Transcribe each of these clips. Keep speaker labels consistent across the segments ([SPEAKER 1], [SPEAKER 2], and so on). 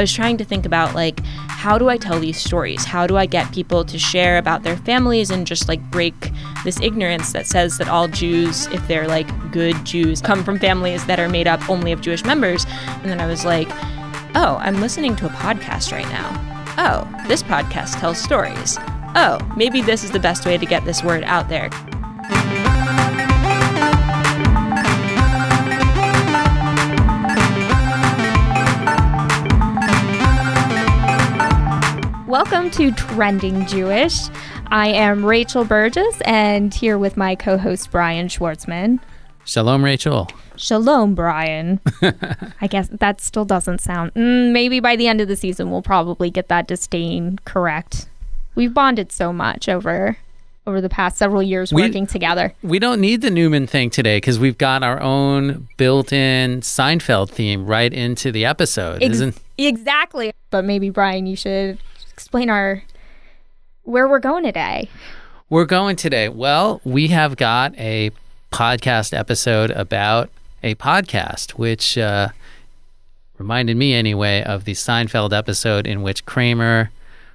[SPEAKER 1] I was trying to think about like how do I tell these stories? How do I get people to share about their families and just like break this ignorance that says that all Jews, if they're like good Jews, come from families that are made up only of Jewish members. And then I was like, oh, I'm listening to a podcast right now. Oh, this podcast tells stories. Oh, maybe this is the best way to get this word out there.
[SPEAKER 2] Welcome to Trending Jewish. I am Rachel Burgess and here with my co host Brian Schwartzman.
[SPEAKER 3] Shalom, Rachel.
[SPEAKER 2] Shalom, Brian. I guess that still doesn't sound. Mm, maybe by the end of the season, we'll probably get that disdain correct. We've bonded so much over over the past several years
[SPEAKER 3] We-
[SPEAKER 2] working together.
[SPEAKER 3] We don't need the Newman thing today because we've got our own built-in Seinfeld theme right into the episode,
[SPEAKER 2] Ex-
[SPEAKER 3] isn't?
[SPEAKER 2] exactly. But maybe Brian, you should explain our where we're going today.
[SPEAKER 3] We're going today. Well, we have got a podcast episode about a podcast, which uh, reminded me anyway of the Seinfeld episode in which Kramer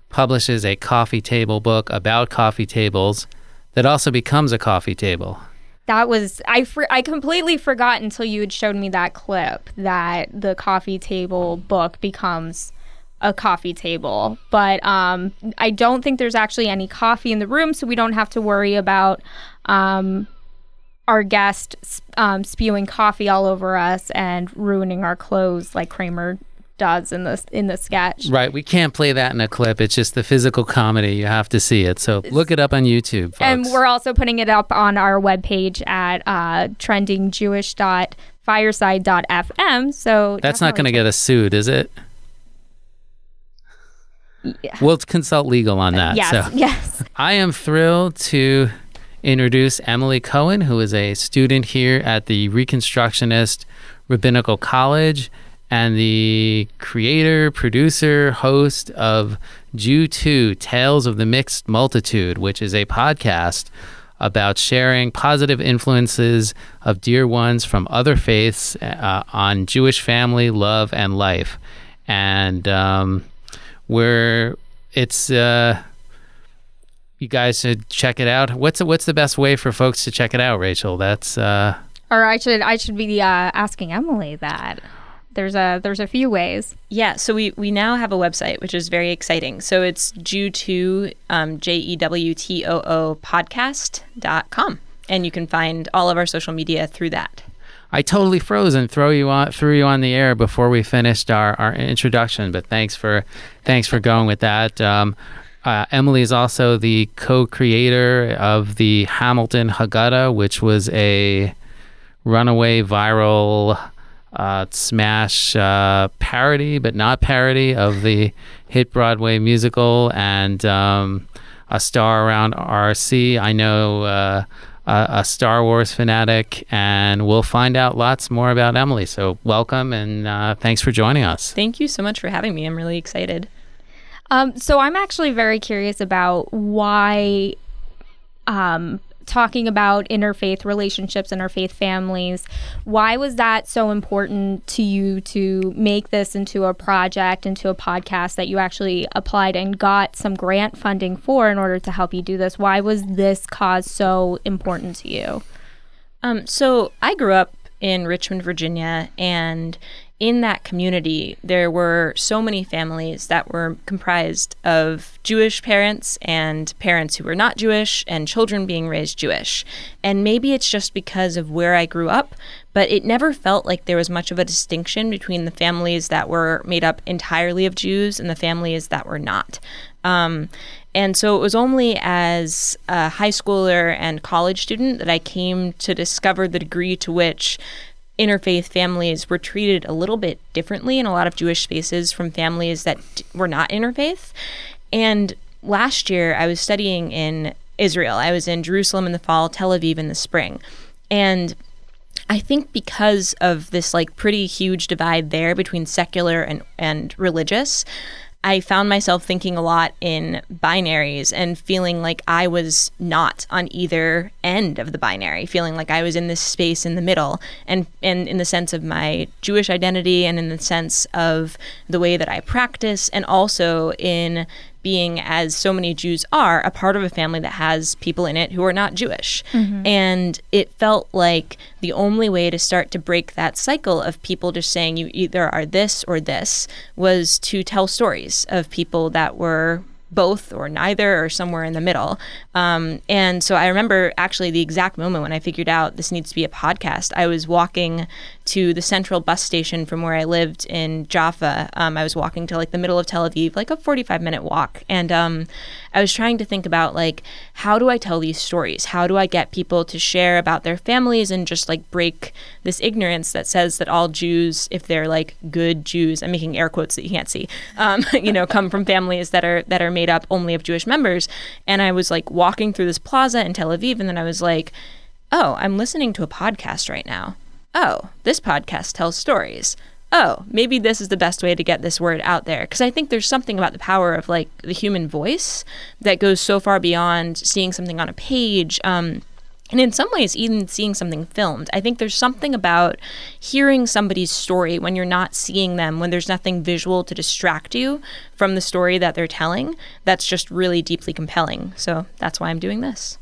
[SPEAKER 3] publishes a coffee table book about coffee tables that also becomes a coffee table.
[SPEAKER 2] That was I for, I completely forgot until you had showed me that clip that the coffee table book becomes a coffee table. But um, I don't think there's actually any coffee in the room, so we don't have to worry about um, our guest um, spewing coffee all over us and ruining our clothes like Kramer does in the in the sketch.
[SPEAKER 3] Right. We can't play that in a clip. It's just the physical comedy. You have to see it. So look it up on YouTube, folks.
[SPEAKER 2] And we're also putting it up on our webpage at uh, trendingjewish.fireside.fm. So
[SPEAKER 3] That's not going to get us sued, is it? We'll consult legal on that.
[SPEAKER 2] Yes,
[SPEAKER 3] So
[SPEAKER 2] yes.
[SPEAKER 3] I am thrilled to introduce Emily Cohen, who is a student here at the Reconstructionist Rabbinical College and the creator, producer, host of Jew Too Tales of the Mixed Multitude, which is a podcast about sharing positive influences of dear ones from other faiths uh, on Jewish family, love, and life. And um, we're, it's, uh, you guys should check it out. What's what's the best way for folks to check it out, Rachel? That's uh,
[SPEAKER 2] Or I should I should be uh, asking Emily that. There's a there's a few ways.
[SPEAKER 1] Yeah, so we, we now have a website, which is very exciting. So it's Jew2, um, J E W T O O podcast.com. And you can find all of our social media through that.
[SPEAKER 3] I totally froze and throw you on threw you on the air before we finished our, our introduction. But thanks for thanks for going with that. Um, uh, Emily is also the co-creator of the Hamilton Haggadah, which was a runaway viral uh, smash uh, parody, but not parody of the hit Broadway musical, and um, a star around RC. I know uh, a, a Star Wars fanatic, and we'll find out lots more about Emily. So, welcome and uh, thanks for joining us.
[SPEAKER 1] Thank you so much for having me. I'm really excited.
[SPEAKER 2] Um, so I'm actually very curious about why um, talking about interfaith relationships, interfaith families, why was that so important to you to make this into a project, into a podcast that you actually applied and got some grant funding for in order to help you do this? Why was this cause so important to you?
[SPEAKER 1] Um, so I grew up in Richmond, Virginia, and in that community, there were so many families that were comprised of Jewish parents and parents who were not Jewish and children being raised Jewish. And maybe it's just because of where I grew up, but it never felt like there was much of a distinction between the families that were made up entirely of Jews and the families that were not. Um, and so it was only as a high schooler and college student that I came to discover the degree to which interfaith families were treated a little bit differently in a lot of Jewish spaces from families that were not interfaith. And last year, I was studying in Israel. I was in Jerusalem in the fall, Tel Aviv in the spring. And I think because of this like pretty huge divide there between secular and, and religious, I found myself thinking a lot in binaries and feeling like I was not on either end of the binary, feeling like I was in this space in the middle, and and in the sense of my Jewish identity, and in the sense of the way that I practice, and also in being, as so many Jews are, a part of a family that has people in it who are not Jewish. Mm-hmm. And it felt like the only way to start to break that cycle of people just saying you either are this or this was to tell stories of people that were both or neither or somewhere in the middle. Um, and so I remember actually the exact moment when I figured out this needs to be a podcast. I was walking to the central bus station from where I lived in Jaffa. Um, I was walking to like the middle of Tel Aviv, like a 45 minute walk. And um, I was trying to think about like, how do I tell these stories? How do I get people to share about their families and just like break this ignorance that says that all Jews, if they're like good Jews, I'm making air quotes that you can't see, um, you know, come from families that are that are made up only of Jewish members. And I was like walking through this plaza in Tel Aviv, and then I was like, oh, I'm listening to a podcast right now oh, this podcast tells stories. Oh, maybe this is the best way to get this word out there. Because I think there's something about the power of like the human voice that goes so far beyond seeing something on a page. Um, and in some ways, even seeing something filmed. I think there's something about hearing somebody's story when you're not seeing them, when there's nothing visual to distract you from the story that they're telling, that's just really deeply compelling. So that's why I'm doing this.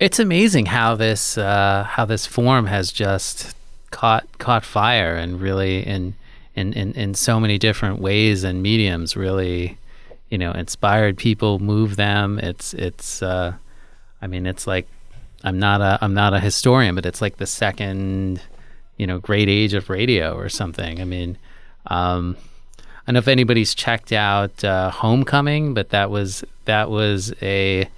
[SPEAKER 3] It's amazing how this uh, how this form has just caught caught fire and really in in, in, in so many different ways and mediums really you know inspired people move them. It's it's uh, I mean it's like I'm not a I'm not a historian but it's like the second you know great age of radio or something. I mean um, I don't know if anybody's checked out uh, Homecoming but that was that was a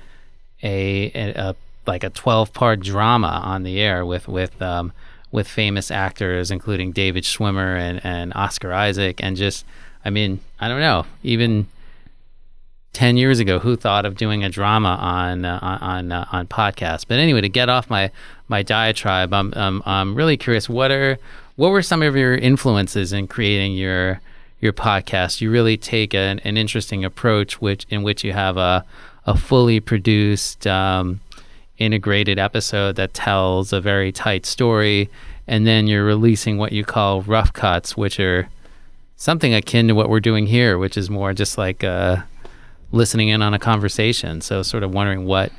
[SPEAKER 3] a, a like a 12 part drama on the air with with um, with famous actors including David Schwimmer and, and Oscar Isaac and just I mean I don't know even 10 years ago who thought of doing a drama on uh, on uh, on podcast but anyway to get off my my diatribe I'm, I'm I'm really curious what are what were some of your influences in creating your your podcast? You really take an, an interesting approach which in which you have a a fully produced um, integrated episode that tells a very tight story, and then you're releasing what you call rough cuts, which are something akin to what we're doing here, which is more just like uh, listening in on a conversation. So, sort of wondering what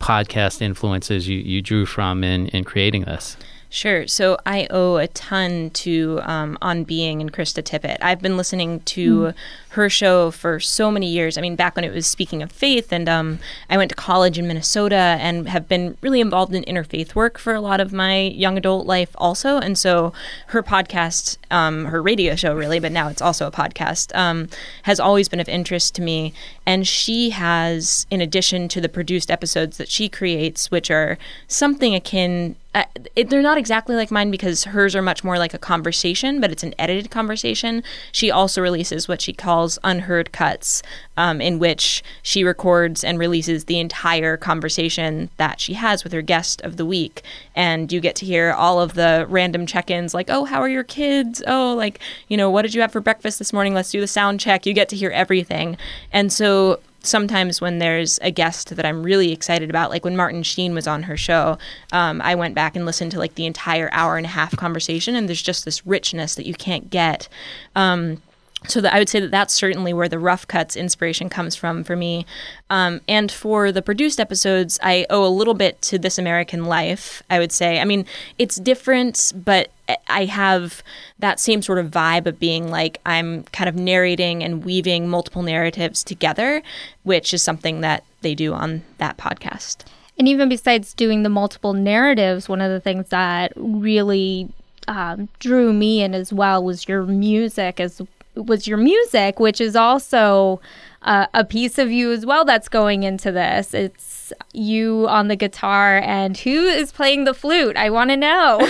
[SPEAKER 3] podcast influences you, you drew from in, in creating this.
[SPEAKER 1] Sure. So I owe a ton to um, On Being and Krista Tippett. I've been listening to mm. her show for so many years. I mean, back when it was Speaking of Faith, and um, I went to college in Minnesota and have been really involved in interfaith work for a lot of my young adult life also. And so her podcast, um, her radio show really, but now it's also a podcast, um, has always been of interest to me. And she has, in addition to the produced episodes that she creates, which are something akin uh, it, they're not exactly like mine because hers are much more like a conversation, but it's an edited conversation. She also releases what she calls unheard cuts, um, in which she records and releases the entire conversation that she has with her guest of the week. And you get to hear all of the random check ins like, oh, how are your kids? Oh, like, you know, what did you have for breakfast this morning? Let's do the sound check. You get to hear everything. And so sometimes when there's a guest that I'm really excited about, like when Martin Sheen was on her show, um, I went back and listened to like the entire hour and a half conversation, and there's just this richness that you can't get. Um, so I would say that that's certainly where the rough cuts inspiration comes from for me. Um, and for the produced episodes, I owe a little bit to This American Life. I would say. I mean, it's different, but I have that same sort of vibe of being like I'm kind of narrating and weaving multiple narratives together, which is something that they do on that podcast.
[SPEAKER 2] And even besides doing the multiple narratives, one of the things that really um, drew me in as well was your music as was your music, which is also uh, a piece of you as well that's going into this. It's you on the guitar, and who is playing the flute? I want to know.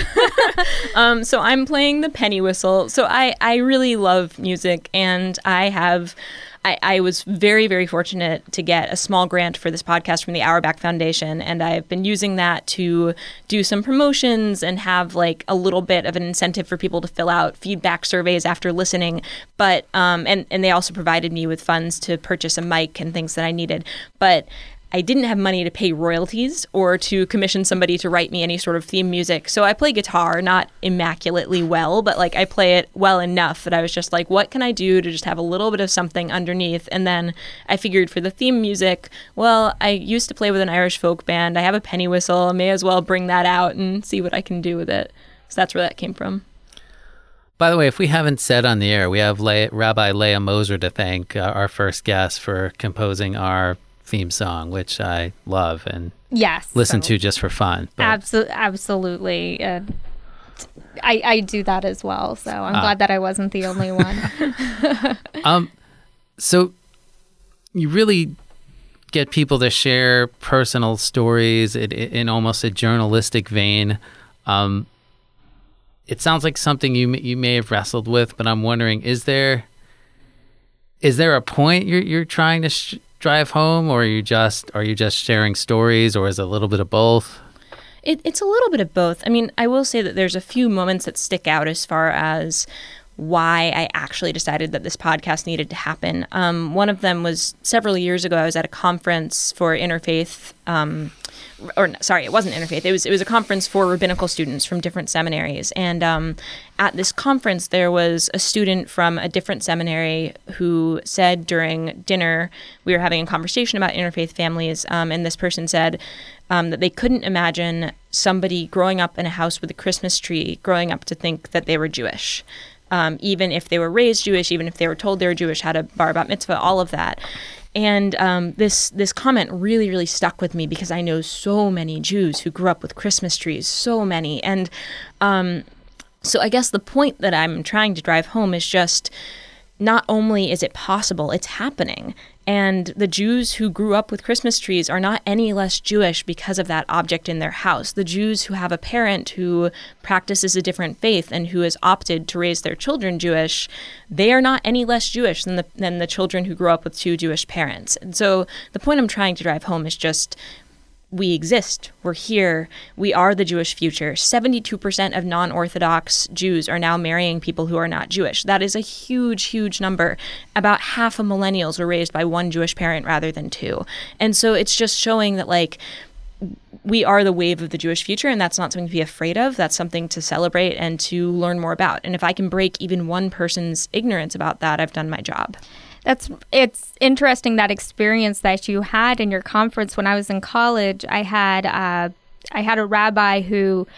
[SPEAKER 1] um, so I'm playing the penny whistle. So I I really love music, and I have I, I, was very, very fortunate to get a small grant for this podcast from the Auerbach Foundation, and I've been using that to do some promotions and have like a little bit of an incentive for people to fill out feedback surveys after listening. But um, and and they also provided me with funds to purchase a mic and things that I needed. But I didn't have money to pay royalties or to commission somebody to write me any sort of theme music. So I play guitar, not immaculately well, but like I play it well enough that I was just like, what can I do to just have a little bit of something underneath? And then I figured for the theme music, well, I used to play with an Irish folk band. I have a penny whistle. I may as well bring that out and see what I can do with it. So that's where that came from.
[SPEAKER 3] By the way, if we haven't said on the air, we have Le- Rabbi Leah Moser to thank, uh, our first guest, for composing our theme song, which I love and
[SPEAKER 2] yes,
[SPEAKER 3] listen so. to just for fun.
[SPEAKER 2] Absolutely, absolutely. Uh, I I do that as well, so I'm uh, glad that I wasn't the only one.
[SPEAKER 3] um, so you really get people to share personal stories in, in almost a journalistic vein. Um, it sounds like something you you may have wrestled with, but I'm wondering is there is there a point you're you're trying to sh- drive home, or are you just are you just sharing stories, or is it a little bit of both?
[SPEAKER 1] It, it's a little bit of both. I mean, I will say that there's a few moments that stick out as far as why I actually decided that this podcast needed to happen. Um, one of them was several years ago. I was at a conference for interfaith, um, or sorry, it wasn't interfaith. It was it was a conference for rabbinical students from different seminaries. And um, at this conference, there was a student from a different seminary who said during dinner we were having a conversation about interfaith families, um, and this person said. Um, that they couldn't imagine somebody growing up in a house with a Christmas tree growing up to think that they were Jewish um, even if they were raised Jewish, even if they were told they were Jewish, had a bar mitzvah, all of that. And um, this this comment really really stuck with me because I know so many Jews who grew up with Christmas trees, so many, and um, so I guess the point that I'm trying to drive home is just not only is it possible, it's happening. And the Jews who grew up with Christmas trees are not any less Jewish because of that object in their house. The Jews who have a parent who practices a different faith and who has opted to raise their children Jewish, they are not any less Jewish than the, than the children who grew up with two Jewish parents. And so the point I'm trying to drive home is just we exist. We're here. We are the Jewish future. 72% of non Orthodox Jews are now marrying people who are not Jewish. That is a huge, huge number. About half of millennials were raised by one Jewish parent rather than two. And so it's just showing that, like, we are the wave of the Jewish future, and that's not something to be afraid of. That's something to celebrate and to learn more about. And if I can break even one person's ignorance about that, I've done my job.
[SPEAKER 2] That's it's interesting that experience that you had in your conference when I was in college. I had uh, I had a rabbi who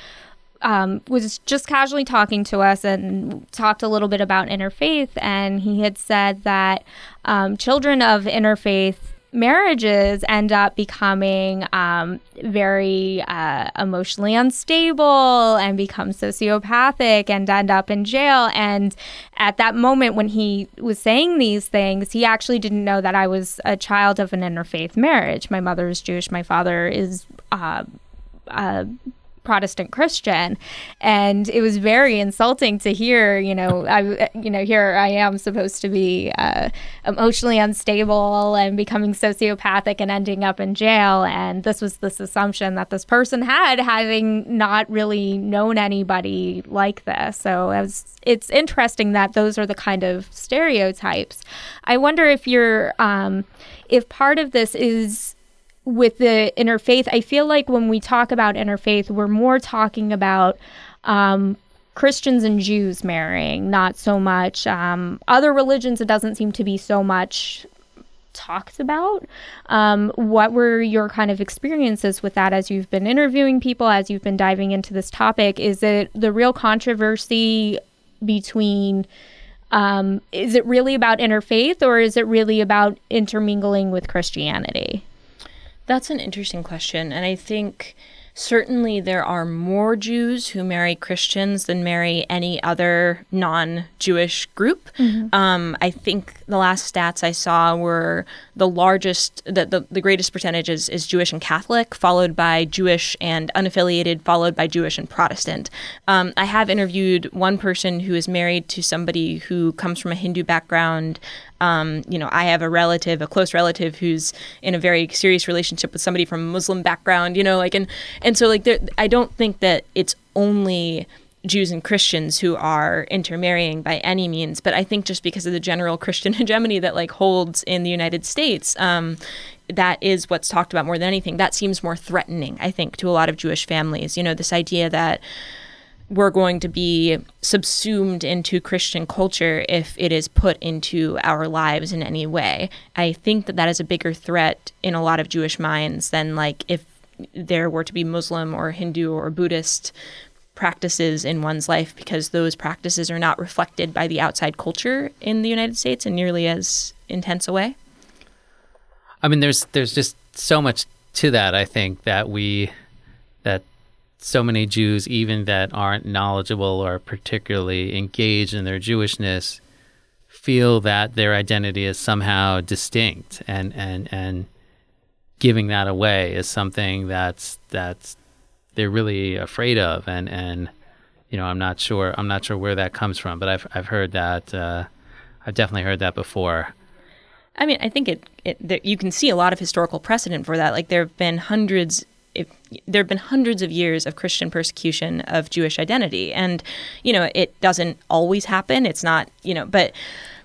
[SPEAKER 2] um, was just casually talking to us and talked a little bit about interfaith, and he had said that um, children of interfaith marriages end up becoming um, very uh, emotionally unstable and become sociopathic and end up in jail. And at that moment, when he was saying these things, he actually didn't know that I was a child of an interfaith marriage. My mother is Jewish, my father is. Uh, uh, Protestant Christian, and it was very insulting to hear. You know, I you know here I am supposed to be uh, emotionally unstable and becoming sociopathic and ending up in jail, and this was this assumption that this person had, having not really known anybody like this. So it was, it's interesting that those are the kind of stereotypes. I wonder if you're um, if part of this is with the interfaith, I feel like when we talk about interfaith, we're more talking about um, Christians and Jews marrying, not so much um, other religions. It doesn't seem to be so much talked about. Um, what were your kind of experiences with that as you've been interviewing people, as you've been diving into this topic? Is it the real controversy between? Um, is it really about interfaith or is it really about intermingling with Christianity?
[SPEAKER 1] That's an interesting question. And I think certainly there are more Jews who marry Christians than marry any other non Jewish group. Mm-hmm. Um, I think the last stats I saw were the largest, the, the, the greatest percentage is, is Jewish and Catholic, followed by Jewish and unaffiliated, followed by Jewish and Protestant. Um, I have interviewed one person who is married to somebody who comes from a Hindu background. Um, you know, I have a relative, a close relative, who's in a very serious relationship with somebody from a Muslim background. You know, like and and so like there, I don't think that it's only Jews and Christians who are intermarrying by any means, but I think just because of the general Christian hegemony that like holds in the United States, um, that is what's talked about more than anything. That seems more threatening, I think, to a lot of Jewish families. You know, this idea that we're going to be subsumed into Christian culture if it is put into our lives in any way. I think that that is a bigger threat in a lot of Jewish minds than like if there were to be Muslim or Hindu or Buddhist practices in one's life because those practices are not reflected by the outside culture in the United States in nearly as intense a way.
[SPEAKER 3] I mean there's there's just so much to that I think that we that so many Jews, even that aren't knowledgeable or particularly engaged in their Jewishness, feel that their identity is somehow distinct, and and and giving that away is something that's that's they're really afraid of, and and you know I'm not sure I'm not sure where that comes from, but I've I've heard that uh, I've definitely heard that before.
[SPEAKER 1] I mean, I think it, it you can see a lot of historical precedent for that. Like there have been hundreds if there have been hundreds of years of Christian persecution of Jewish identity, and you know it doesn't always happen. It's not you know, but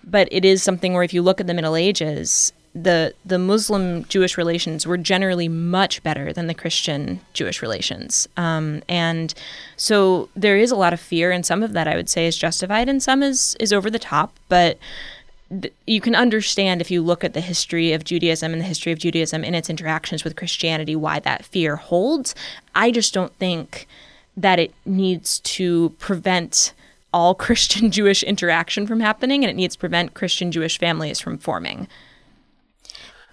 [SPEAKER 1] but it is something where if you look at the Middle Ages, the the Muslim Jewish relations were generally much better than the Christian Jewish relations, um, and so there is a lot of fear, and some of that I would say is justified, and some is is over the top, but you can understand if you look at the history of Judaism and the history of Judaism in its interactions with Christianity why that fear holds. I just don't think that it needs to prevent all Christian Jewish interaction from happening and it needs to prevent Christian Jewish families from forming.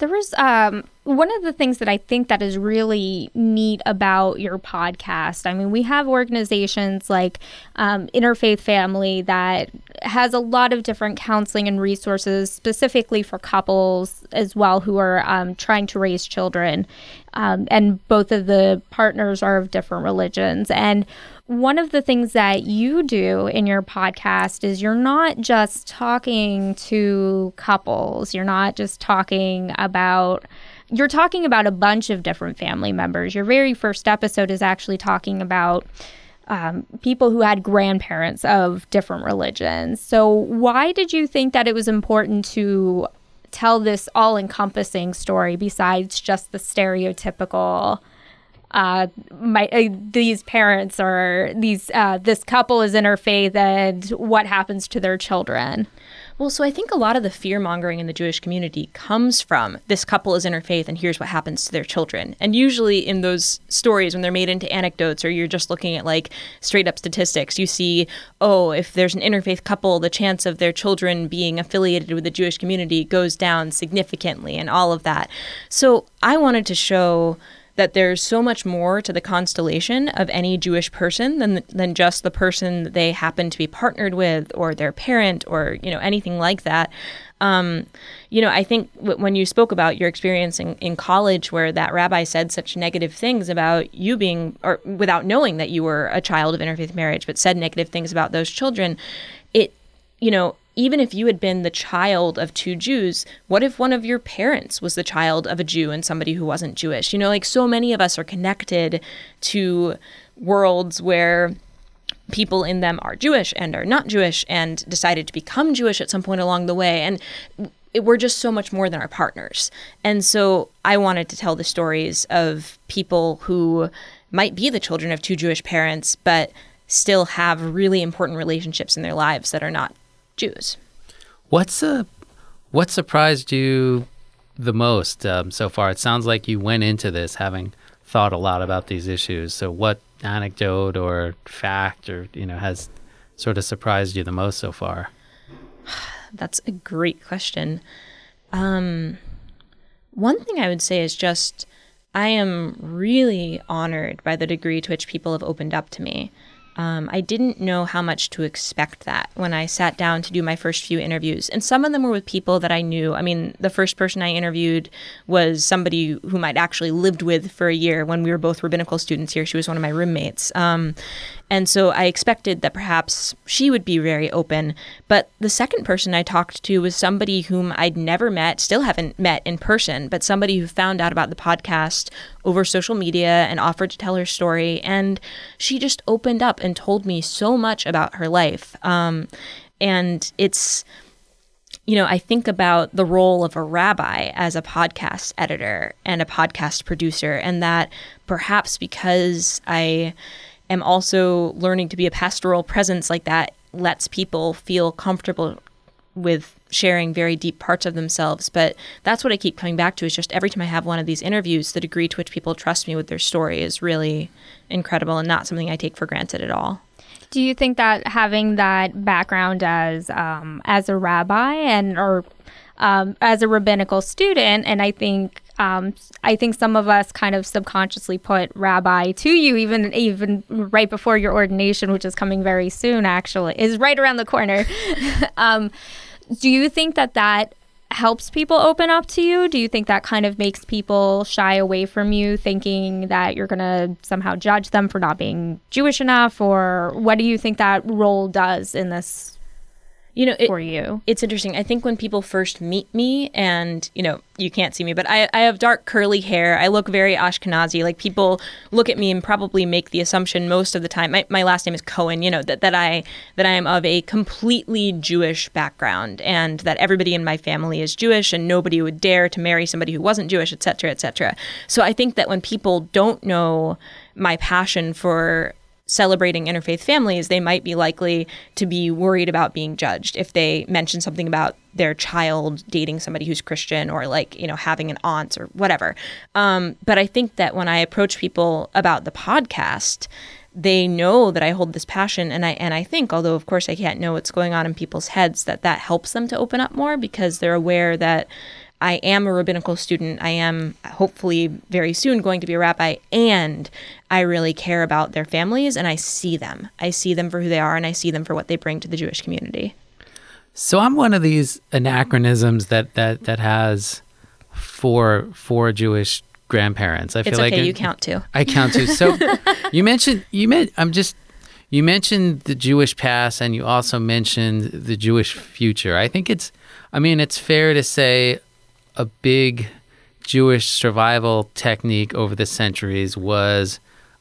[SPEAKER 2] There was um, one of the things that I think that is really neat about your podcast. I mean, we have organizations like um, Interfaith Family that has a lot of different counseling and resources specifically for couples as well who are um, trying to raise children. Um, and both of the partners are of different religions. And one of the things that you do in your podcast is you're not just talking to couples, you're not just talking about you're talking about a bunch of different family members. Your very first episode is actually talking about um, people who had grandparents of different religions. So, why did you think that it was important to tell this all encompassing story besides just the stereotypical? Uh, my uh, these parents or these uh, this couple is interfaith and what happens to their children.
[SPEAKER 1] Well, so I think a lot of the fear mongering in the Jewish community comes from this couple is interfaith and here's what happens to their children. And usually in those stories, when they're made into anecdotes or you're just looking at like straight up statistics, you see, oh, if there's an interfaith couple, the chance of their children being affiliated with the Jewish community goes down significantly and all of that. So I wanted to show that there's so much more to the constellation of any Jewish person than than just the person that they happen to be partnered with or their parent or you know anything like that. Um, you know, I think w- when you spoke about your experience in, in college where that rabbi said such negative things about you being, or without knowing that you were a child of interfaith marriage, but said negative things about those children, it, you know, even if you had been the child of two Jews, what if one of your parents was the child of a Jew and somebody who wasn't Jewish? You know, like so many of us are connected to worlds where people in them are Jewish and are not Jewish and decided to become Jewish at some point along the way. And it, we're just so much more than our partners. And so I wanted to tell the stories of people who might be the children of two Jewish parents, but still have really important relationships in their lives that are not Jews.
[SPEAKER 3] What's a what surprised you the most um, so far? It sounds like you went into this having thought a lot about these issues. So, what anecdote or fact or you know has sort of surprised you the most so far?
[SPEAKER 1] That's a great question. Um, one thing I would say is just I am really honored by the degree to which people have opened up to me. Um, I didn't know how much to expect that when I sat down to do my first few interviews. And some of them were with people that I knew. I mean, the first person I interviewed was somebody whom I'd actually lived with for a year when we were both rabbinical students here. She was one of my roommates. Um, and so I expected that perhaps she would be very open. But the second person I talked to was somebody whom I'd never met, still haven't met in person, but somebody who found out about the podcast over social media and offered to tell her story. And she just opened up and told me so much about her life. Um, and it's, you know, I think about the role of a rabbi as a podcast editor and a podcast producer, and that perhaps because I am also learning to be a pastoral presence like that lets people feel comfortable with sharing very deep parts of themselves. But that's what I keep coming back to is just every time I have one of these interviews, the degree to which people trust me with their story is really incredible and not something I take for granted at all.
[SPEAKER 2] Do you think that having that background as um, as a rabbi and or um, as a rabbinical student, and I think um, I think some of us kind of subconsciously put rabbi to you even even right before your ordination, which is coming very soon. Actually, is right around the corner. um, do you think that that helps people open up to you? Do you think that kind of makes people shy away from you, thinking that you're going to somehow judge them for not being Jewish enough, or what do you think that role does in this
[SPEAKER 1] you know, it,
[SPEAKER 2] for you.
[SPEAKER 1] It's interesting. I think when people first meet me, and you know, you can't see me, but I, I have dark curly hair. I look very Ashkenazi. Like people look at me and probably make the assumption most of the time. My, my last name is Cohen. You know that, that I that I am of a completely Jewish background, and that everybody in my family is Jewish, and nobody would dare to marry somebody who wasn't Jewish, etc cetera, et cetera. So I think that when people don't know my passion for celebrating interfaith families, they might be likely to be worried about being judged if they mention something about their child dating somebody who's Christian or like, you know, having an aunt or whatever. Um, but I think that when I approach people about the podcast, they know that I hold this passion and I and I think although of course I can't know what's going on in people's heads that that helps them to open up more because they're aware that I am a rabbinical student. I am hopefully very soon going to be a rabbi, and I really care about their families and I see them. I see them for who they are and I see them for what they bring to the Jewish community.
[SPEAKER 3] So I'm one of these anachronisms that that that has four four Jewish grandparents. I
[SPEAKER 1] it's
[SPEAKER 3] feel okay,
[SPEAKER 1] like you count too.
[SPEAKER 3] I count too. So you mentioned you meant I'm just you mentioned the Jewish past and you also mentioned the Jewish future. I think it's I mean it's fair to say a big Jewish survival technique over the centuries was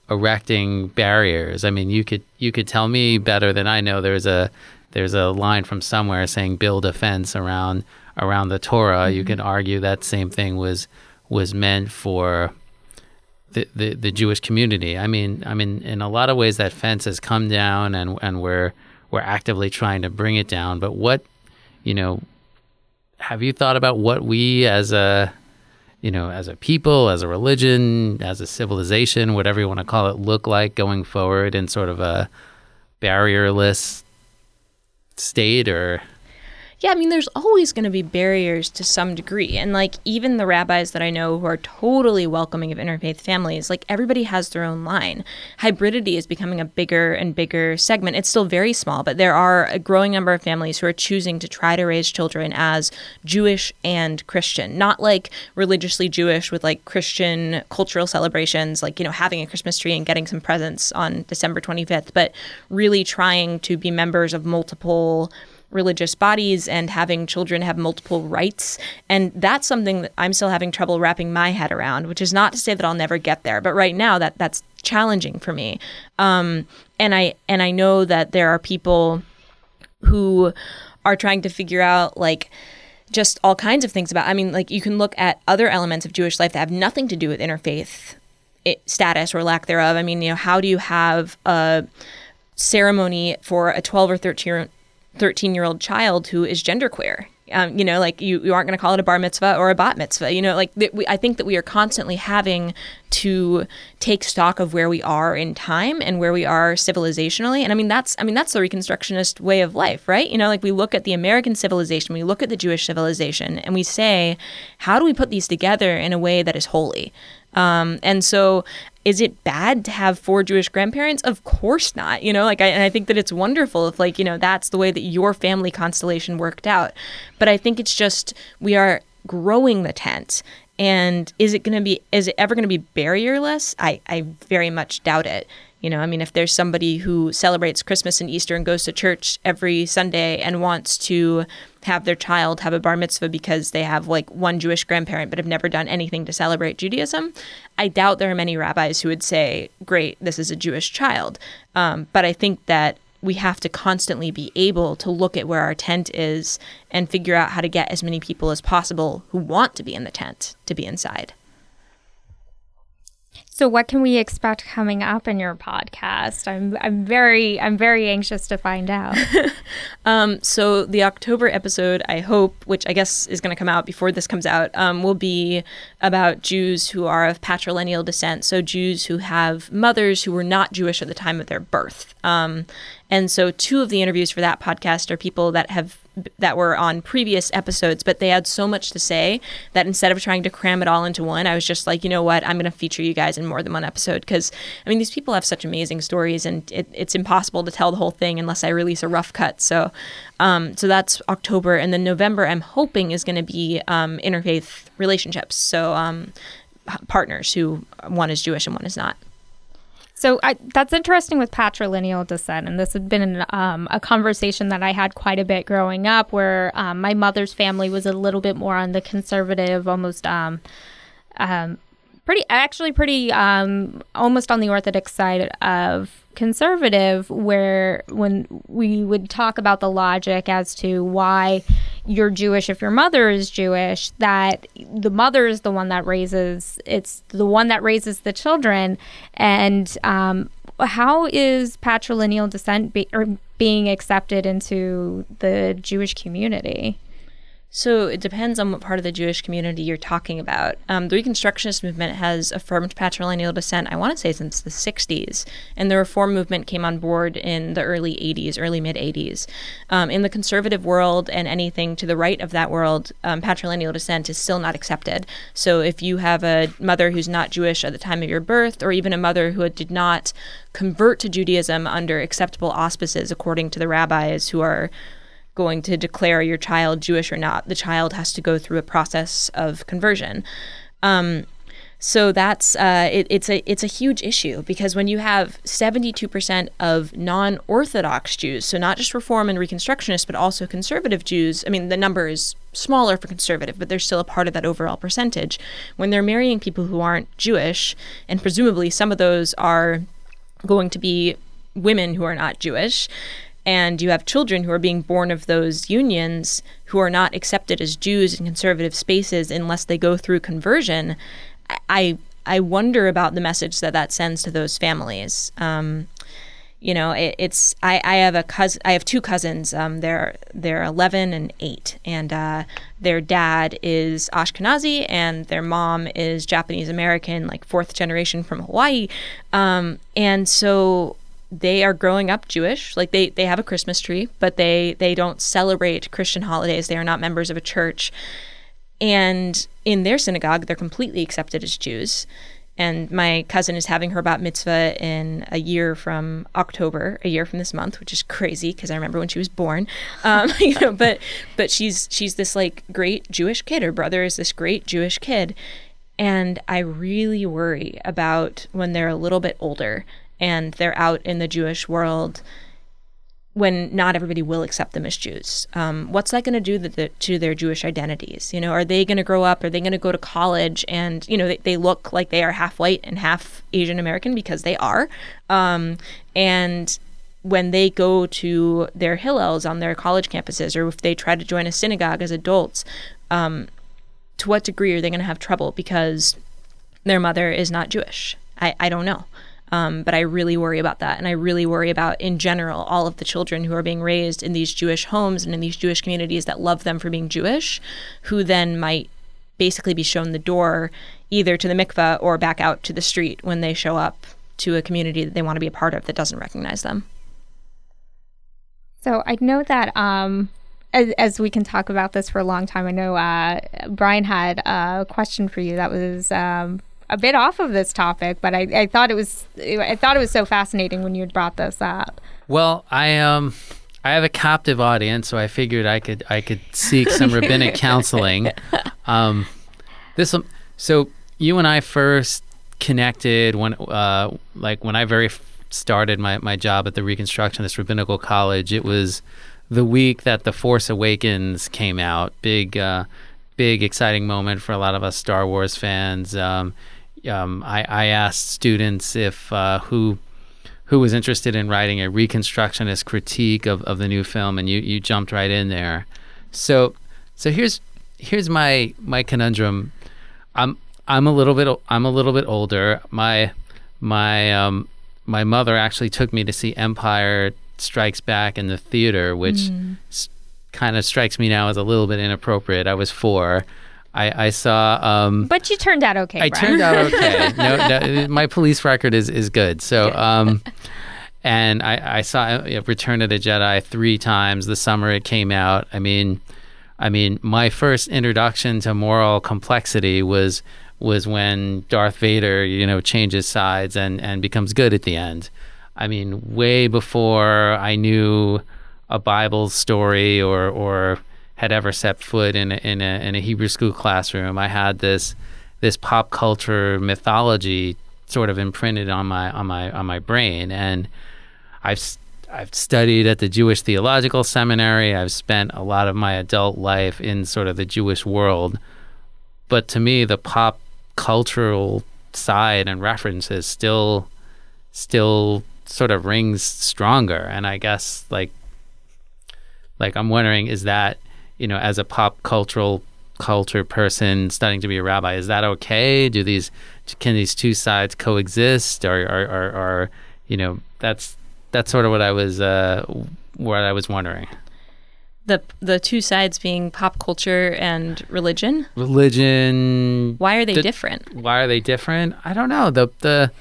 [SPEAKER 3] erecting barriers. I mean, you could you could tell me better than I know. There's a there's a line from somewhere saying build a fence around around the Torah. Mm-hmm. You can argue that same thing was was meant for the, the, the Jewish community. I mean, I mean, in a lot of ways, that fence has come down, and and we're we're actively trying to bring it down. But what, you know, have you thought about what we as a you know, as a people, as a religion, as a civilization, whatever you want to call it, look like going forward in sort of a barrierless state or
[SPEAKER 1] yeah, I mean, there's always going to be barriers to some degree. And like, even the rabbis that I know who are totally welcoming of interfaith families, like, everybody has their own line. Hybridity is becoming a bigger and bigger segment. It's still very small, but there are a growing number of families who are choosing to try to raise children as Jewish and Christian, not like religiously Jewish with like Christian cultural celebrations, like, you know, having a Christmas tree and getting some presents on December 25th, but really trying to be members of multiple religious bodies and having children have multiple rites. And that's something that I'm still having trouble wrapping my head around, which is not to say that I'll never get there, but right now that that's challenging for me. Um, and I and I know that there are people who are trying to figure out like just all kinds of things about. I mean, like you can look at other elements of Jewish life that have nothing to do with interfaith status or lack thereof. I mean, you know, how do you have a ceremony for a 12 or 13 13 year old child who is genderqueer Um, you know, like you, you aren't going to call it a bar mitzvah or a bat mitzvah. You know, like th- we, I think that we are constantly having to take stock of where we are in time and where we are civilizationally. And I mean, that's I mean that's the Reconstructionist way of life, right? You know, like we look at the American civilization, we look at the Jewish civilization, and we say, how do we put these together in a way that is holy? Um, and so is it bad to have four Jewish grandparents? Of course not. You know, like I and I think that it's wonderful if like, you know, that's the way that your family constellation worked out. But I think it's just we are growing the tent and is it going to be is it ever going to be barrierless? I I very much doubt it. You know, I mean, if there's somebody who celebrates Christmas and Easter and goes to church every Sunday and wants to have their child have a bar mitzvah because they have like one Jewish grandparent but have never done anything to celebrate Judaism, I doubt there are many rabbis who would say, great, this is a Jewish child. Um, but I think that we have to constantly be able to look at where our tent is and figure out how to get as many people as possible who want to be in the tent to be inside.
[SPEAKER 2] So what can we expect coming up in your podcast? I'm I'm very I'm very anxious to find out.
[SPEAKER 1] um, so the October episode, I hope, which I guess is going to come out before this comes out, um, will be about Jews who are of patrilineal descent. So Jews who have mothers who were not Jewish at the time of their birth. Um, and so two of the interviews for that podcast are people that have that were on previous episodes, but they had so much to say that instead of trying to cram it all into one, I was just like, you know what, I'm going to feature you guys in more than one episode because I mean these people have such amazing stories, and it, it's impossible to tell the whole thing unless I release a rough cut. So, um, so that's October, and then November I'm hoping is going to be um, interfaith relationships, so um, partners who one is Jewish and one is not.
[SPEAKER 2] So I, that's interesting with patrilineal descent, and this had been um, a conversation that I had quite a bit growing up, where um, my mother's family was a little bit more on the conservative, almost um, um pretty, actually pretty, um, almost on the orthodox side of conservative, where when we would talk about the logic as to why you're Jewish if your mother is Jewish, that the mother is the one that raises, it's the one that raises the children. And um, how is patrilineal descent be, being accepted into the Jewish community?
[SPEAKER 1] So it depends on what part of the Jewish community you're talking about. Um, the Reconstructionist movement has affirmed patrilineal descent, I want to say, since the 60s. And the Reform movement came on board in the early 80s, early mid 80s. Um, in the conservative world and anything to the right of that world, um, patrilineal descent is still not accepted. So if you have a mother who's not Jewish at the time of your birth, or even a mother who did not convert to Judaism under acceptable auspices according to the rabbis who are going to declare your child Jewish or not. The child has to go through a process of conversion. Um, so that's uh, it, it's a it's a huge issue because when you have 72% of non-Orthodox Jews, so not just Reform and Reconstructionists, but also conservative Jews. I mean, the number is smaller for conservative, but they're still a part of that overall percentage. When they're marrying people who aren't Jewish, and presumably some of those are going to be women who are not Jewish, and you have children who are being born of those unions who are not accepted as Jews in conservative spaces unless they go through conversion, I I wonder about the message that that sends to those families. Um, you know, it, it's I, I have a cousin. I have two cousins. Um, they're they're eleven and eight, and uh, their dad is Ashkenazi, and their mom is Japanese American, like fourth generation from Hawaii. Um, and so they are growing up Jewish. Like they they have a Christmas tree, but they they don't celebrate Christian holidays. They are not members of a church. And in their synagogue, they're completely accepted as Jews. And my cousin is having her bat mitzvah in a year from October, a year from this month, which is crazy because I remember when she was born. Um, you know, but but she's she's this like great Jewish kid. Her brother is this great Jewish kid, and I really worry about when they're a little bit older and they're out in the Jewish world when not everybody will accept them as Jews. Um, what's that going to do the, to their Jewish identities? You know, are they going to grow up? Are they going to go to college and you know they, they, look like they are half white and half Asian American because they are, um, and when they go to their hillels on their college campuses, or if they try to join a synagogue as adults, um, to what degree are they going to have trouble because their mother is not Jewish? I, I don't know. Um, but I really worry about that. And I really worry about, in general, all of the children who are being raised in these Jewish homes and in these Jewish communities that love them for being Jewish, who then might basically be shown the door either to the mikveh or back out to the street when they show up to a community that they want to be a part of that doesn't recognize them.
[SPEAKER 2] So I know that um, as, as, we can talk about this for a long time, I know uh, Brian had a question for you that was um, a bit off of this topic, but I, I, thought it was I thought it was so fascinating when you brought this up.
[SPEAKER 3] Well, I um I have a captive audience, so I figured I could I could seek some rabbinic counseling. Um, this so you and I first connected when uh like when I very started my my job at the Reconstructionist Rabbinical College. It was the week that The Force Awakens came out. Big, uh, big, exciting moment for a lot of us Star Wars fans. Um, um, I, I, asked students if uh, who who was interested in writing a reconstructionist critique of, of the new film, and you, you jumped right in there. So so here's here's my my conundrum. I'm I'm a little bit I'm a little bit older. My my um, my mother actually took me to see Empire Strikes Back in the theater, which mm. s- kind of strikes me now as a little bit inappropriate. I was four. I, I saw. Um,
[SPEAKER 2] but you turned out okay.
[SPEAKER 3] I
[SPEAKER 2] Brian.
[SPEAKER 3] turned out okay. no, no, my police record is is good. So, um, and I, I saw uh, Return of the Jedi three times the summer it came out. I mean, I mean, my first introduction to moral complexity was was when Darth Vader, you know, changes sides and and becomes good at the end. I mean, way before I knew a Bible story or or had ever set foot in a, in a in a Hebrew school classroom, I had this this pop culture mythology sort of imprinted on my on my on my brain, and I've I've studied at the Jewish Theological Seminary. I've spent a lot of my adult life in sort of the Jewish world, but to me, the pop cultural side and references still still sort of rings stronger. And I guess like like I'm wondering is that you know as a pop cultural culture person studying to be a rabbi is that okay? Do these can these two sides coexist or or, or, or you know that's that's sort of what I was uh, what I was wondering.
[SPEAKER 1] The the two sides being pop culture and religion.
[SPEAKER 3] Religion.
[SPEAKER 1] Why are they the, different?
[SPEAKER 3] Why are they different? I don't know. The the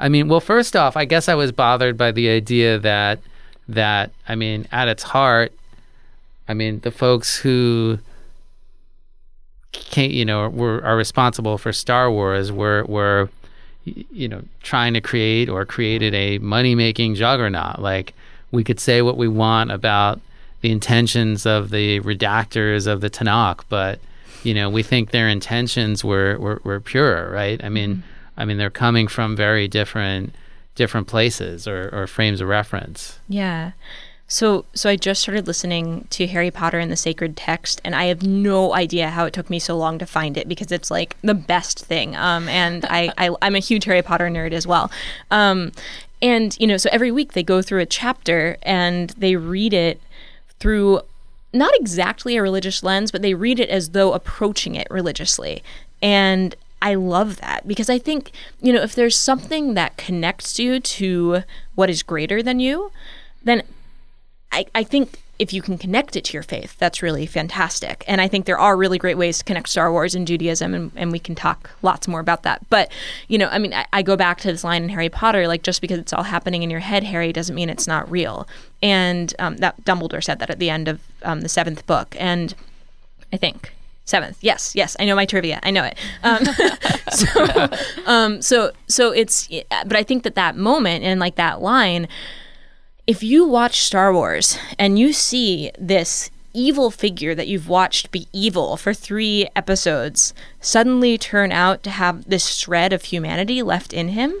[SPEAKER 3] I mean, well, first off, I guess I was bothered by the idea that that I mean, at its heart, I mean, the folks who can't, you know, were are responsible for Star Wars were were you know trying to create or created a money making juggernaut. Like we could say what we want about the intentions of the redactors of the Tanakh, but you know, we think their intentions were were, were pure, right? I mean. Mm-hmm I mean, they're coming from very different different places or, or frames of reference.
[SPEAKER 1] Yeah. So so I just started listening to Harry Potter and the Sacred Text, and I have no idea how it took me so long to find it because it's like the best thing. Um, and I, I am a huge Harry Potter nerd as well. Um, and you know, so every week they go through a chapter and they read it through not exactly a religious lens, but they read it as though approaching it religiously. And I love that because I think, you know, if there's something that connects you to what is greater than you, then I, I think if you can connect it to your faith, that's really fantastic. And I think there are really great ways to connect Star Wars and Judaism, and, and we can talk lots more about that. But, you know, I mean, I, I, go back to this line in Harry Potter like, just because it's all happening in your head, Harry, doesn't mean it's not real. And um, that Dumbledore said that at the end of um, the seventh book. And I think Seventh, yes, yes, I know my trivia. I know it. Um, so, um, so, so it's. But I think that that moment and like that line, if you watch Star Wars and you see this evil figure that you've watched be evil for three episodes suddenly turn out to have this shred of humanity left in him,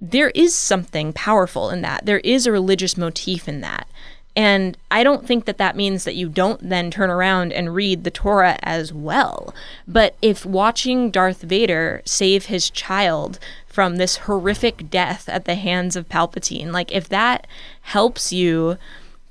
[SPEAKER 1] there is something powerful in that. There is a religious motif in that. And I don't think that that means that you don't then turn around and read the Torah as well. But if watching Darth Vader save his child from this horrific death at the hands of Palpatine, like if that helps you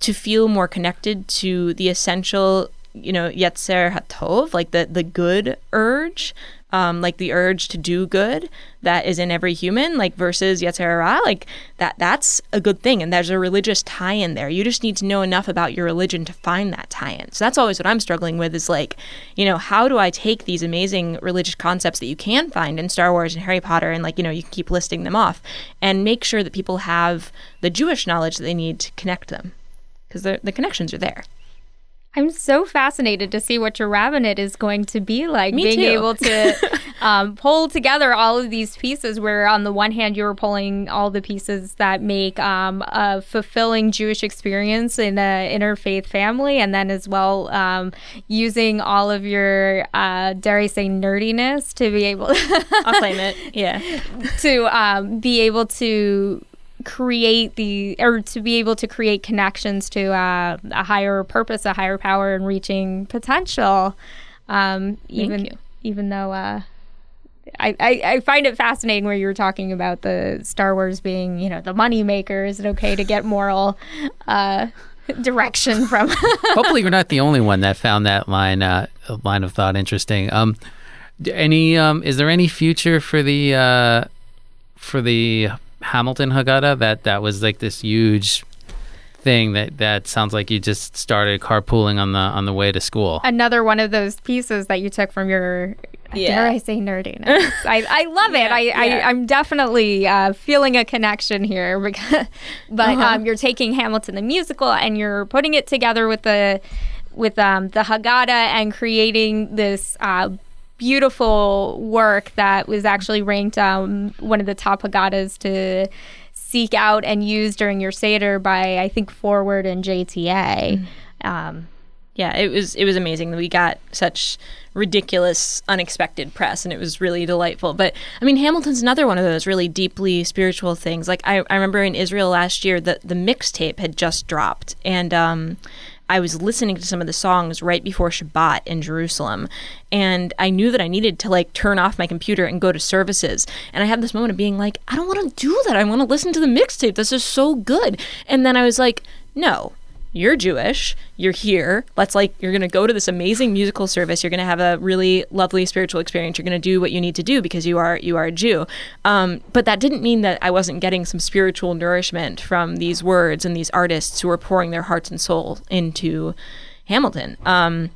[SPEAKER 1] to feel more connected to the essential, you know, Yetzer Hatov, like the, the good urge, um, like the urge to do good that is in every human, like versus Yetzer Hara, like that that's a good thing. And there's a religious tie in there. You just need to know enough about your religion to find that tie in. So that's always what I'm struggling with is like, you know, how do I take these amazing religious concepts that you can find in Star Wars and Harry Potter and like, you know, you can keep listing them off and make sure that people have the Jewish knowledge that they need to connect them because the connections are there.
[SPEAKER 2] I'm so fascinated to see what your rabbinate is going to be like.
[SPEAKER 1] Me
[SPEAKER 2] being
[SPEAKER 1] too.
[SPEAKER 2] able to um, pull together all of these pieces, where on the one hand, you're pulling all the pieces that make um, a fulfilling Jewish experience in an interfaith family, and then as well um, using all of your, uh, dare I say, nerdiness to be able
[SPEAKER 1] I'll claim it. Yeah.
[SPEAKER 2] to um, be able to create the or to be able to create connections to uh, a higher purpose, a higher power, and reaching potential. Um, even
[SPEAKER 1] you.
[SPEAKER 2] even though uh, I, I I find it fascinating where you were talking about the Star Wars being you know the money maker. Is it okay to get moral? Uh, direction from
[SPEAKER 3] Hopefully, you're not the only one that found that line uh, line of thought interesting. Um, any um, is there any future for the uh, for the Hamilton Haggadah? That that was like this huge thing that that sounds like you just started carpooling on the on the way to school.
[SPEAKER 2] another one of those pieces that you took from your
[SPEAKER 1] Yeah.
[SPEAKER 2] dare I say nerdiness. I, I love it. I,
[SPEAKER 1] yeah.
[SPEAKER 2] I I'm definitely uh, feeling a connection here because but
[SPEAKER 1] Uh-huh.
[SPEAKER 2] um, you're taking Hamilton the musical and you're putting it together with the with um, the Haggadah and creating this uh, beautiful work that was actually ranked um, one of the top Haggadahs to seek out and use during your Seder by I think Forward and JTA. Um,
[SPEAKER 1] yeah, it was it was amazing that we got such ridiculous, unexpected press, and it was really delightful. But I mean, Hamilton's another one of those really deeply spiritual things. Like I, I remember in Israel last year, the the mixtape had just dropped, and um, I was listening to some of the songs right before Shabbat in Jerusalem, and I knew that I needed to like turn off my computer and go to services. And I had this moment of being like, I don't want to do that. I want to listen to the mixtape. This is so good. And then I was like, no, you're Jewish, you're here. Let's like, you're going to go to this amazing musical service. You're going to have a really lovely spiritual experience. You're going to do what you need to do because you are you are a Jew. Um, but that didn't mean that I wasn't getting some spiritual nourishment from these words and these artists who were pouring their hearts and soul into Hamilton. Um,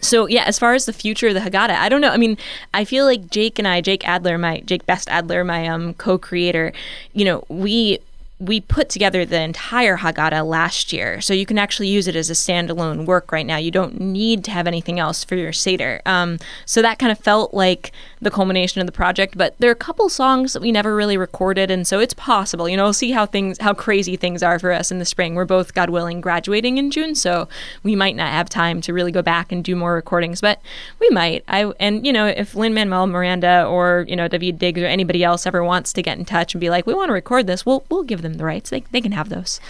[SPEAKER 1] so yeah, as far as the future of the Haggadah, I don't know. I mean, I feel like Jake and I, Jake Adler, my Jake Best Adler, my um, co-creator, you know, we we put together the entire Haggadah last year, so you can actually use it as a standalone work right now. You don't need to have anything else for your Seder. Um, so that kind of felt like the culmination of the project. But there are a couple songs that we never really recorded, and so it's possible. You know, we'll see how things, how crazy things are for us in the spring. We're both, God willing, graduating in June, so we might not have time to really go back and do more recordings, but we might. I and you know, if Lin Manuel Miranda or you know Daveed Diggs or anybody else ever wants to get in touch and be like, we want to record this, we'll we'll give them the rights. They they can have those.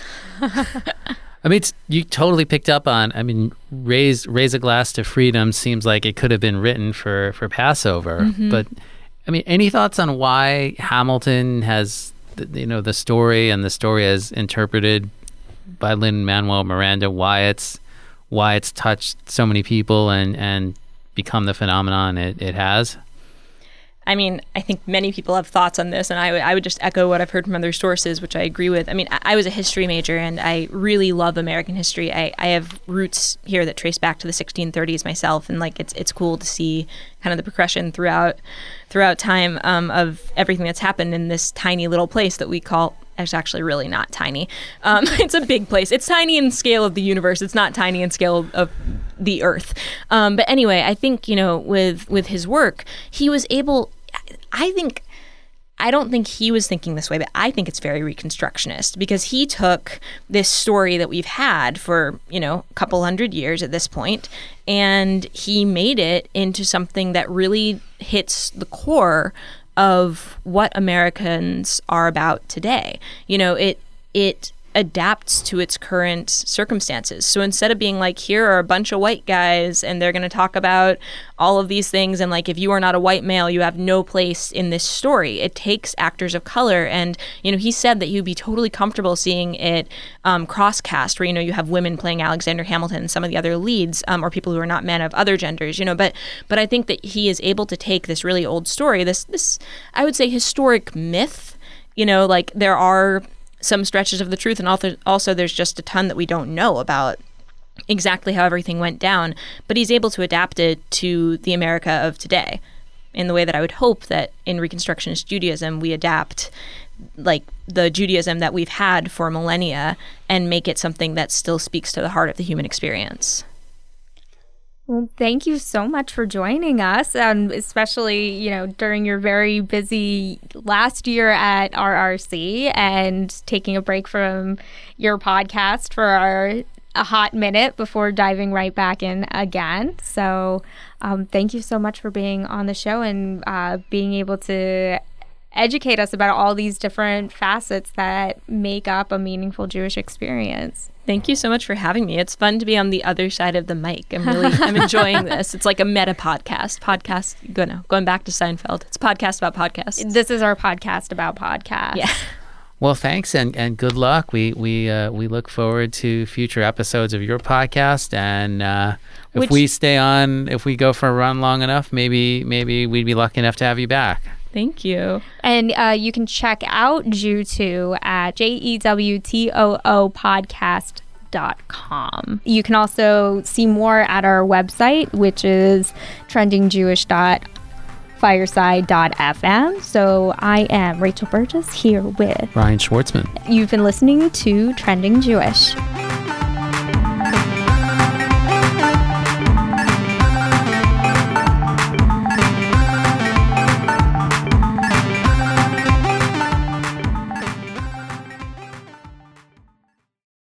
[SPEAKER 3] I mean, it's, you totally picked up on. I mean, raise raise a glass to freedom seems like it could have been written for for Passover.
[SPEAKER 1] Mm-hmm.
[SPEAKER 3] But I mean, any thoughts on why Hamilton has the, you know the story and the story as interpreted by Lin Manuel Miranda? Why it's why it's touched so many people and and become the phenomenon it, it has.
[SPEAKER 1] I mean, I think many people have thoughts on this, and I would- would just echo what I've heard from other sources, which I agree with. I mean, I, I was a history major, and I really love American history. I, I have roots here that trace back to the 1630s myself, and like it's it's cool to see kind of the progression throughout throughout time um, of everything that's happened in this tiny little place that we call. It's actually really not tiny. Um, it's a big place. It's tiny in scale of the universe. It's not tiny in scale of the Earth. Um, but anyway, I think you know with with his work, he was able. I think I don't think he was thinking this way, but I think it's very reconstructionist because he took this story that we've had for, you know, a couple hundred years at this point and he made it into something that really hits the core of what Americans are about today. You know, it it adapts to its current circumstances. So instead of being like, here are a bunch of white guys and they're going to talk about all of these things, and like, if you are not a white male, you have no place in this story, it takes actors of color. And, you know, he said that he'd be totally comfortable seeing it um, cross cast, where, you know, you have women playing Alexander Hamilton and some of the other leads, um, or people who are not men of other genders, you know. But, but I think that he is able to take this really old story, this, this, I would say, historic myth. You know, like there are some stretches of the truth, and also, there's just a ton that we don't know about exactly how everything went down. But he's able to adapt it to the America of today in the way that I would hope that in Reconstructionist Judaism we adapt like the Judaism that we've had for millennia and make it something that still speaks to the heart of the human experience.
[SPEAKER 2] Well, thank you so much for joining us, and especially you know during your very busy last year at RRC and taking a break from your podcast for our a hot minute before diving right back in again. So, um, thank you so much for being on the show and uh, being able to educate us about all these different facets that make up a meaningful Jewish experience.
[SPEAKER 1] Thank you so much for having me. It's fun to be on the other side of the mic. I'm really I'm enjoying this. It's like a meta podcast. Podcast go no, going back to Seinfeld. It's a podcast about podcasts.
[SPEAKER 2] This is our podcast about podcasts.
[SPEAKER 1] Yeah.
[SPEAKER 3] Well, thanks and, and good luck. We we uh, we look forward to future episodes of your podcast, and uh, if
[SPEAKER 2] Which-
[SPEAKER 3] we stay on, if we go for a run long enough, maybe maybe we'd be lucky enough to have you back.
[SPEAKER 1] Thank you.
[SPEAKER 2] And uh, you can check out Jew Too at J E W T O O podcast.com. You can also see more at our website, which is trendingjewish.fireside.fm. So I am Rachel Burgess here with.
[SPEAKER 3] Ryan Schwartzman.
[SPEAKER 2] You've been listening to Trending Jewish.